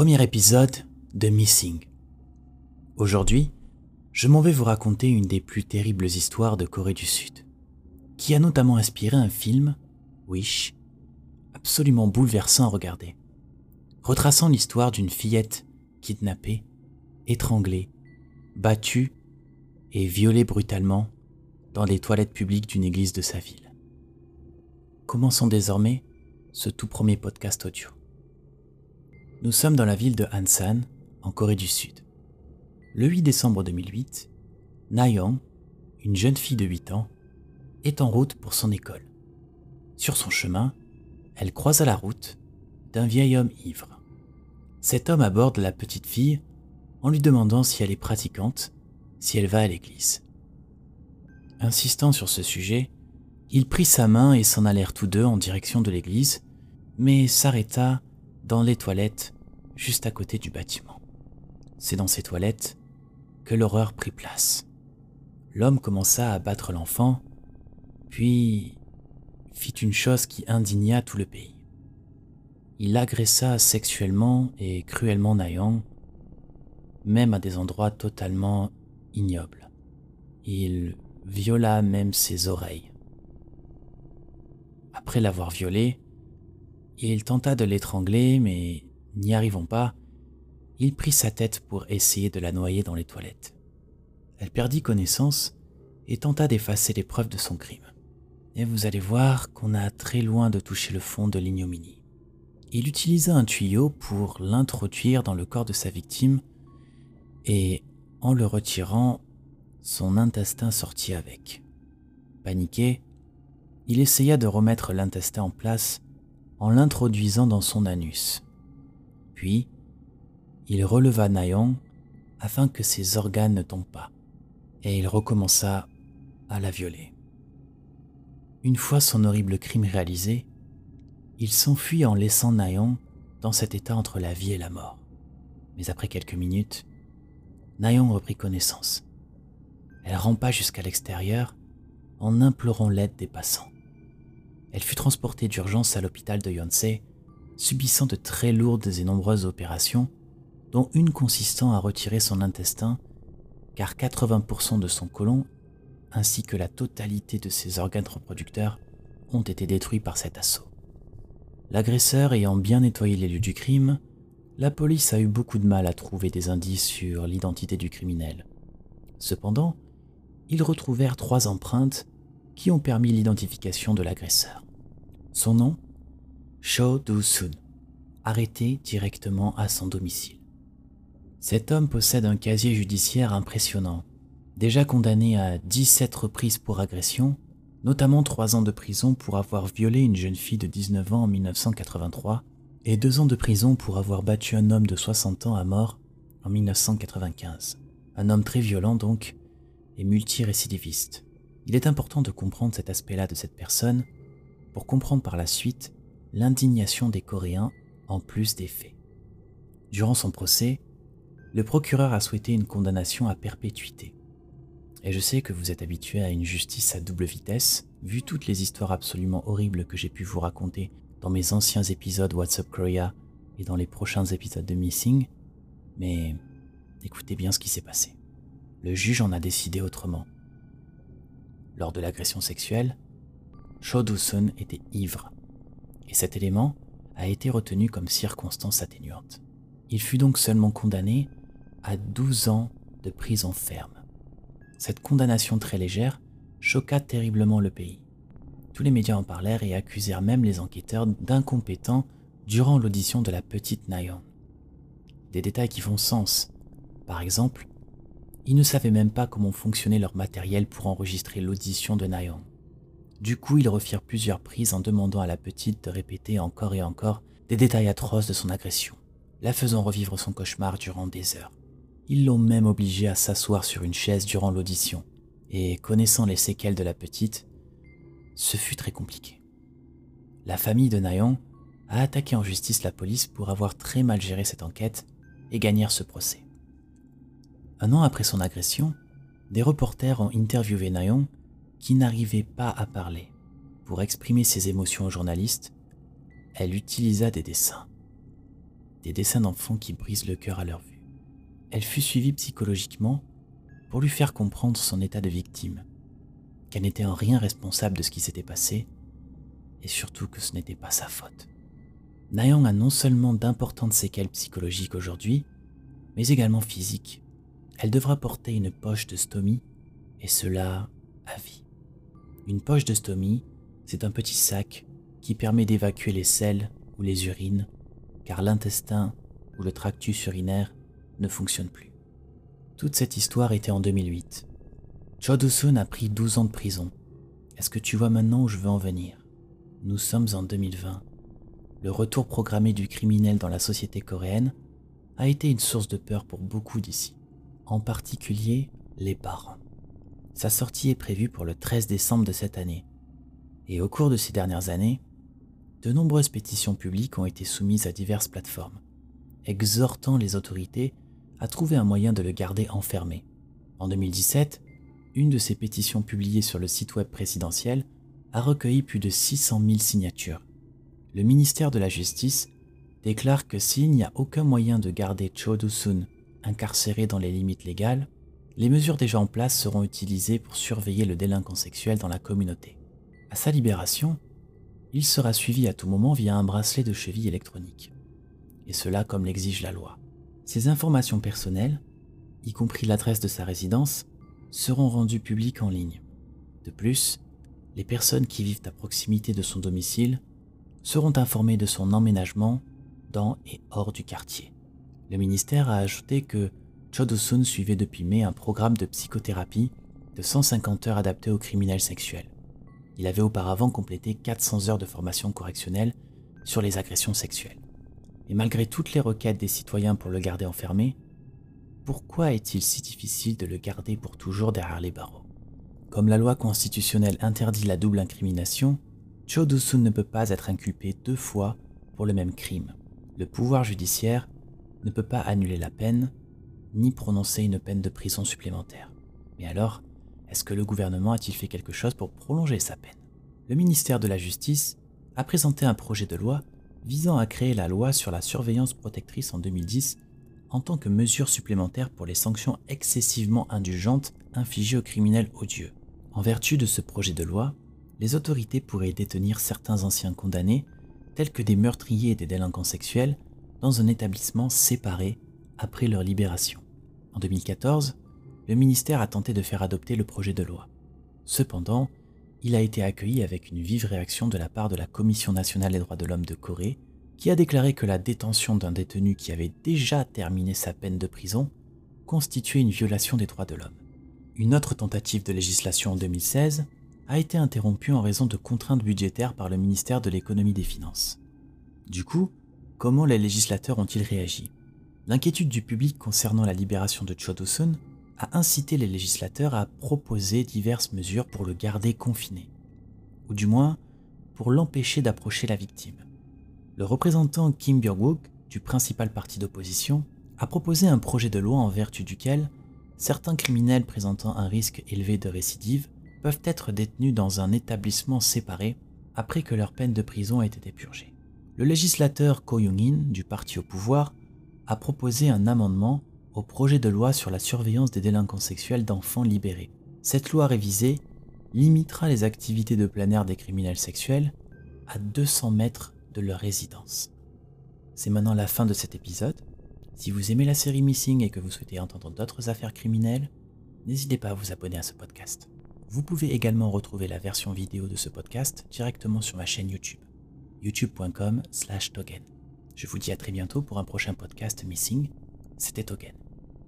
Premier épisode de Missing. Aujourd'hui, je m'en vais vous raconter une des plus terribles histoires de Corée du Sud, qui a notamment inspiré un film, Wish, absolument bouleversant à regarder, retraçant l'histoire d'une fillette kidnappée, étranglée, battue et violée brutalement dans les toilettes publiques d'une église de sa ville. Commençons désormais ce tout premier podcast audio. Nous sommes dans la ville de Ansan, en Corée du Sud. Le 8 décembre 2008, Nayeon, une jeune fille de 8 ans, est en route pour son école. Sur son chemin, elle croise à la route d'un vieil homme ivre. Cet homme aborde la petite fille en lui demandant si elle est pratiquante, si elle va à l'église. Insistant sur ce sujet, il prit sa main et s'en allèrent tous deux en direction de l'église, mais s'arrêta dans les toilettes juste à côté du bâtiment. C'est dans ces toilettes que l'horreur prit place. L'homme commença à battre l'enfant, puis fit une chose qui indigna tout le pays. Il agressa sexuellement et cruellement Nayon, même à des endroits totalement ignobles. Il viola même ses oreilles. Après l'avoir violée, il tenta de l'étrangler, mais n'y arrivant pas, il prit sa tête pour essayer de la noyer dans les toilettes. Elle perdit connaissance et tenta d'effacer les preuves de son crime. Et vous allez voir qu'on a très loin de toucher le fond de l'ignominie. Il utilisa un tuyau pour l'introduire dans le corps de sa victime et, en le retirant, son intestin sortit avec. Paniqué, il essaya de remettre l'intestin en place en l'introduisant dans son anus. Puis, il releva Nayon afin que ses organes ne tombent pas, et il recommença à la violer. Une fois son horrible crime réalisé, il s'enfuit en laissant Nayon dans cet état entre la vie et la mort. Mais après quelques minutes, Nayon reprit connaissance. Elle rampa jusqu'à l'extérieur en implorant l'aide des passants elle fut transportée d'urgence à l'hôpital de Yonsei, subissant de très lourdes et nombreuses opérations, dont une consistant à retirer son intestin, car 80% de son côlon, ainsi que la totalité de ses organes reproducteurs, ont été détruits par cet assaut. L'agresseur ayant bien nettoyé les lieux du crime, la police a eu beaucoup de mal à trouver des indices sur l'identité du criminel. Cependant, ils retrouvèrent trois empreintes qui ont permis l'identification de l'agresseur. Son nom Cho Do-sun, arrêté directement à son domicile. Cet homme possède un casier judiciaire impressionnant, déjà condamné à 17 reprises pour agression, notamment 3 ans de prison pour avoir violé une jeune fille de 19 ans en 1983 et 2 ans de prison pour avoir battu un homme de 60 ans à mort en 1995. Un homme très violent donc et multirécidiviste. Il est important de comprendre cet aspect-là de cette personne pour comprendre par la suite l'indignation des Coréens en plus des faits. Durant son procès, le procureur a souhaité une condamnation à perpétuité. Et je sais que vous êtes habitué à une justice à double vitesse, vu toutes les histoires absolument horribles que j'ai pu vous raconter dans mes anciens épisodes WhatsApp Korea et dans les prochains épisodes de Missing, mais écoutez bien ce qui s'est passé. Le juge en a décidé autrement. Lors de l'agression sexuelle, Cho était ivre, et cet élément a été retenu comme circonstance atténuante. Il fut donc seulement condamné à 12 ans de prison ferme. Cette condamnation très légère choqua terriblement le pays. Tous les médias en parlèrent et accusèrent même les enquêteurs d'incompétents durant l'audition de la petite Nayon. Des détails qui font sens. Par exemple, ils ne savaient même pas comment fonctionnait leur matériel pour enregistrer l'audition de Nayon. Du coup, ils refirent plusieurs prises en demandant à la petite de répéter encore et encore des détails atroces de son agression, la faisant revivre son cauchemar durant des heures. Ils l'ont même obligée à s'asseoir sur une chaise durant l'audition, et connaissant les séquelles de la petite, ce fut très compliqué. La famille de Nayon a attaqué en justice la police pour avoir très mal géré cette enquête et gagnèrent ce procès. Un an après son agression, des reporters ont interviewé Nayon qui n'arrivait pas à parler. Pour exprimer ses émotions aux journalistes, elle utilisa des dessins. des dessins d'enfants qui brisent le cœur à leur vue. Elle fut suivie psychologiquement pour lui faire comprendre son état de victime, qu'elle n'était en rien responsable de ce qui s'était passé, et surtout que ce n'était pas sa faute. Nayang a non seulement d'importantes séquelles psychologiques aujourd'hui, mais également physiques. Elle devra porter une poche de stomie, et cela à vie. Une poche de stomie, c'est un petit sac qui permet d'évacuer les selles ou les urines, car l'intestin ou le tractus urinaire ne fonctionne plus. Toute cette histoire était en 2008. Cho Do-sun a pris 12 ans de prison. Est-ce que tu vois maintenant où je veux en venir? Nous sommes en 2020 le retour programmé du criminel dans la société coréenne a été une source de peur pour beaucoup d'ici, en particulier les parents. Sa sortie est prévue pour le 13 décembre de cette année, et au cours de ces dernières années, de nombreuses pétitions publiques ont été soumises à diverses plateformes, exhortant les autorités à trouver un moyen de le garder enfermé. En 2017, une de ces pétitions publiées sur le site web présidentiel a recueilli plus de 600 000 signatures le ministère de la Justice déclare que s'il n'y a aucun moyen de garder Cho Do-sun incarcéré dans les limites légales, les mesures déjà en place seront utilisées pour surveiller le délinquant sexuel dans la communauté. À sa libération, il sera suivi à tout moment via un bracelet de cheville électronique. Et cela comme l'exige la loi. Ses informations personnelles, y compris l'adresse de sa résidence, seront rendues publiques en ligne. De plus, les personnes qui vivent à proximité de son domicile seront informés de son emménagement dans et hors du quartier. Le ministère a ajouté que Chodosun suivait depuis mai un programme de psychothérapie de 150 heures adapté aux criminels sexuels. Il avait auparavant complété 400 heures de formation correctionnelle sur les agressions sexuelles. Et malgré toutes les requêtes des citoyens pour le garder enfermé, pourquoi est-il si difficile de le garder pour toujours derrière les barreaux? Comme la loi constitutionnelle interdit la double incrimination, Cho Do-sun ne peut pas être inculpé deux fois pour le même crime. Le pouvoir judiciaire ne peut pas annuler la peine, ni prononcer une peine de prison supplémentaire. Mais alors, est-ce que le gouvernement a-t-il fait quelque chose pour prolonger sa peine? Le ministère de la Justice a présenté un projet de loi visant à créer la loi sur la surveillance protectrice en 2010 en tant que mesure supplémentaire pour les sanctions excessivement indulgentes infligées aux criminels odieux. En vertu de ce projet de loi, les autorités pourraient détenir certains anciens condamnés, tels que des meurtriers et des délinquants sexuels, dans un établissement séparé après leur libération. En 2014, le ministère a tenté de faire adopter le projet de loi. Cependant, il a été accueilli avec une vive réaction de la part de la Commission nationale des droits de l'homme de Corée, qui a déclaré que la détention d'un détenu qui avait déjà terminé sa peine de prison constituait une violation des droits de l'homme. Une autre tentative de législation en 2016 a été interrompu en raison de contraintes budgétaires par le ministère de l'économie des finances. Du coup, comment les législateurs ont-ils réagi? L'inquiétude du public concernant la libération de Chodosun a incité les législateurs à proposer diverses mesures pour le garder confiné, ou du moins pour l'empêcher d'approcher la victime. Le représentant Kim Byung-wook du principal parti d'opposition a proposé un projet de loi en vertu duquel certains criminels présentant un risque élevé de récidive peuvent être détenus dans un établissement séparé après que leur peine de prison ait été purgée. Le législateur Ko Young-in, du parti au pouvoir, a proposé un amendement au projet de loi sur la surveillance des délinquants sexuels d'enfants libérés. Cette loi révisée limitera les activités de plein des criminels sexuels à 200 mètres de leur résidence. C'est maintenant la fin de cet épisode. Si vous aimez la série Missing et que vous souhaitez entendre d'autres affaires criminelles, n'hésitez pas à vous abonner à ce podcast. Vous pouvez également retrouver la version vidéo de ce podcast directement sur ma chaîne YouTube, youtube.com slash togen. Je vous dis à très bientôt pour un prochain podcast Missing. C'était Togen.